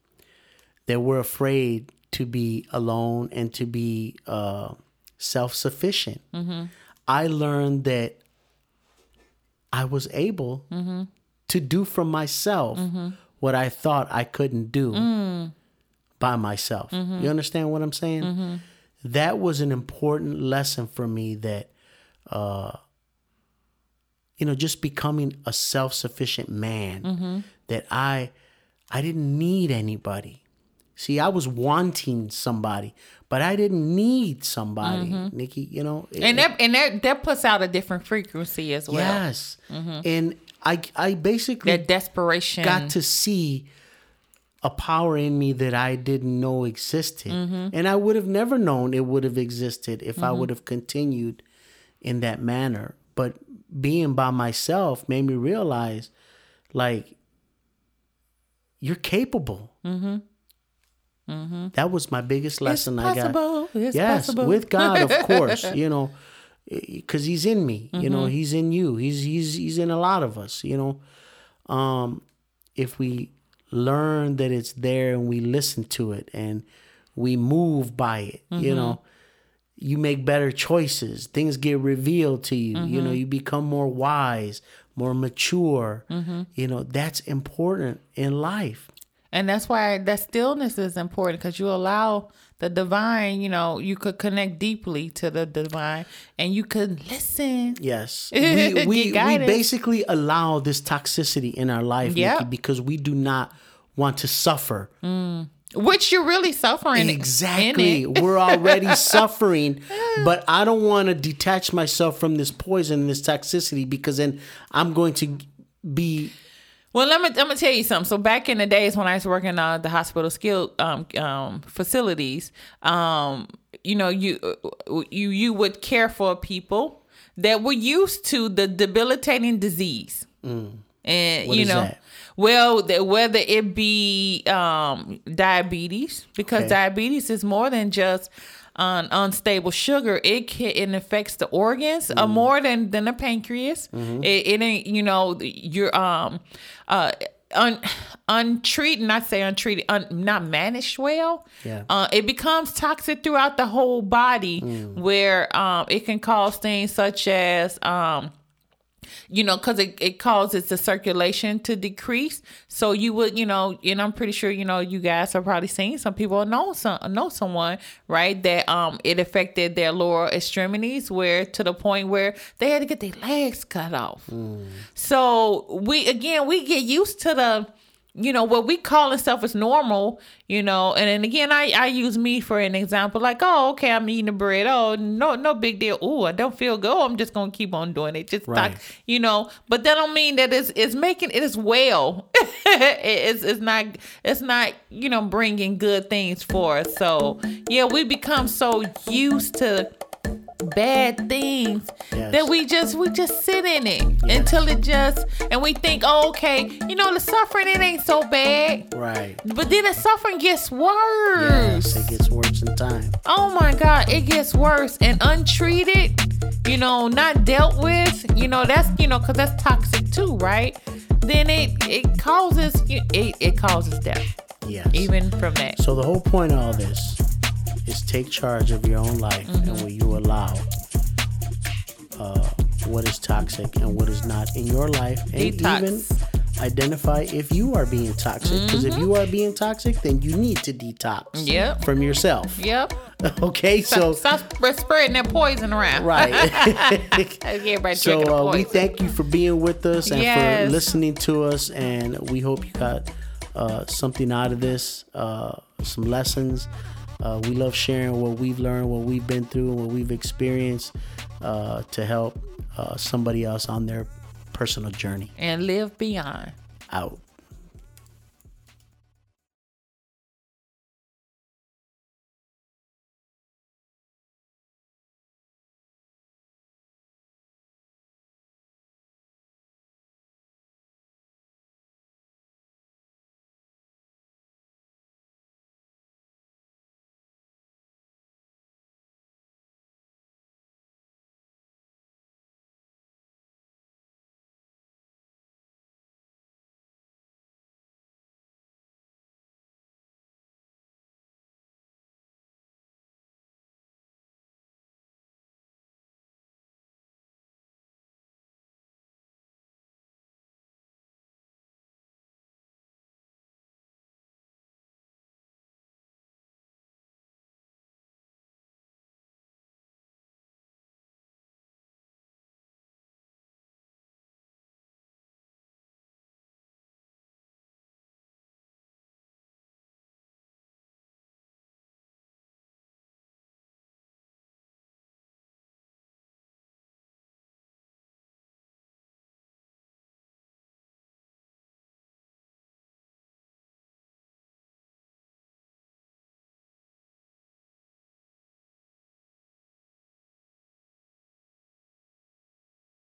that we're afraid to be alone and to be uh, self sufficient. Mm-hmm. I learned that I was able Mm-hmm. to do for myself what I thought I couldn't do Mm. by myself. Mm-hmm. You understand what I'm saying? That was an important lesson for me that, uh, you know, just becoming a self sufficient man, Mm-hmm. that I, I didn't need anybody. See, I was wanting somebody, but I didn't need somebody, Nikki. You know, Mm-hmm. and that and that that puts out a different frequency as well. yes, and I, I basically That desperation. got to see a power in me that I didn't know existed. And I would have never known it would have existed if I would have continued in that manner. But being by myself made me realize like you're capable. Mm-hmm. Mm-hmm. That was my biggest lesson I got. It's yes, possible. with God, of course. You know, because He's in me. You know, mm-hmm. He's in you. He's He's He's in a lot of us. You know, um, if we learn that it's there and we listen to it and we move by it, you know, you make better choices. Things get revealed to you. You know, mm-hmm. you become more wise, more mature. Mm-hmm. You know, that's important in life. And that's why that stillness is important because you allow the divine, you know, you could connect deeply to the divine and you could listen. Yes. We we, we basically allow this toxicity in our life, Yep. Nikki, because we do not want to suffer. Mm. Which you're really suffering. Exactly. We're already suffering, but I don't want to detach myself from this poison, this toxicity, because then I'm going to be Well, let me let me tell you something. So back in the days when I was working on the hospital skill um, um, facilities, um, you know, you you you would care for people that were used to the debilitating disease, and Mm. What you know. that? Well, the, whether it be um, diabetes, because Okay. diabetes is more than just un- unstable sugar. It can it affects the organs uh, more than than the pancreas. It, it ain't you know your um uh un, untreated, not say untreated, un, not managed well, Yeah. uh, it becomes toxic throughout the whole body, where um, it can cause things such as um, you know, because it, it causes the circulation to decrease. So you would, you know, and I'm pretty sure, you know, you guys have probably seen some people know some know someone, right, that um it affected their lower extremities where to the point where they had to get their legs cut off. So we again we get used to the you know what we call stuff as normal you know and then again i i use me for an example like oh okay i'm eating the bread. Oh no no big deal. Oh i don't feel good. Oh, i'm just gonna keep on doing it. Just Right. talk, you know but that don't mean that it's it's making it is well. It's it's not it's not you know bringing good things for us. So yeah we become so used to bad things Yes. that we just we just sit in it until it just and we think oh okay you know the suffering it ain't so bad Right. but then the suffering gets worse Yes, it gets worse in time. oh my god it gets worse and untreated you know not dealt with you know that's you know because that's toxic too right then it it causes it, it causes death Yes. even from that So the whole point of all this is take charge of your own life Mm-hmm. and will you allow uh, what is toxic and what is not in your life and Detox. even identify if you are being toxic because if you are being toxic then you need to detox Mm-hmm. Yep. from yourself yep okay so stop sp- spreading that poison around right so uh, we thank you for being with us and Yes. for listening to us and we hope you got uh, something out of this uh, some lessons uh, we love sharing what we've learned what we've been through and what we've experienced uh, to help uh, somebody else on their personal journey. And live beyond. Out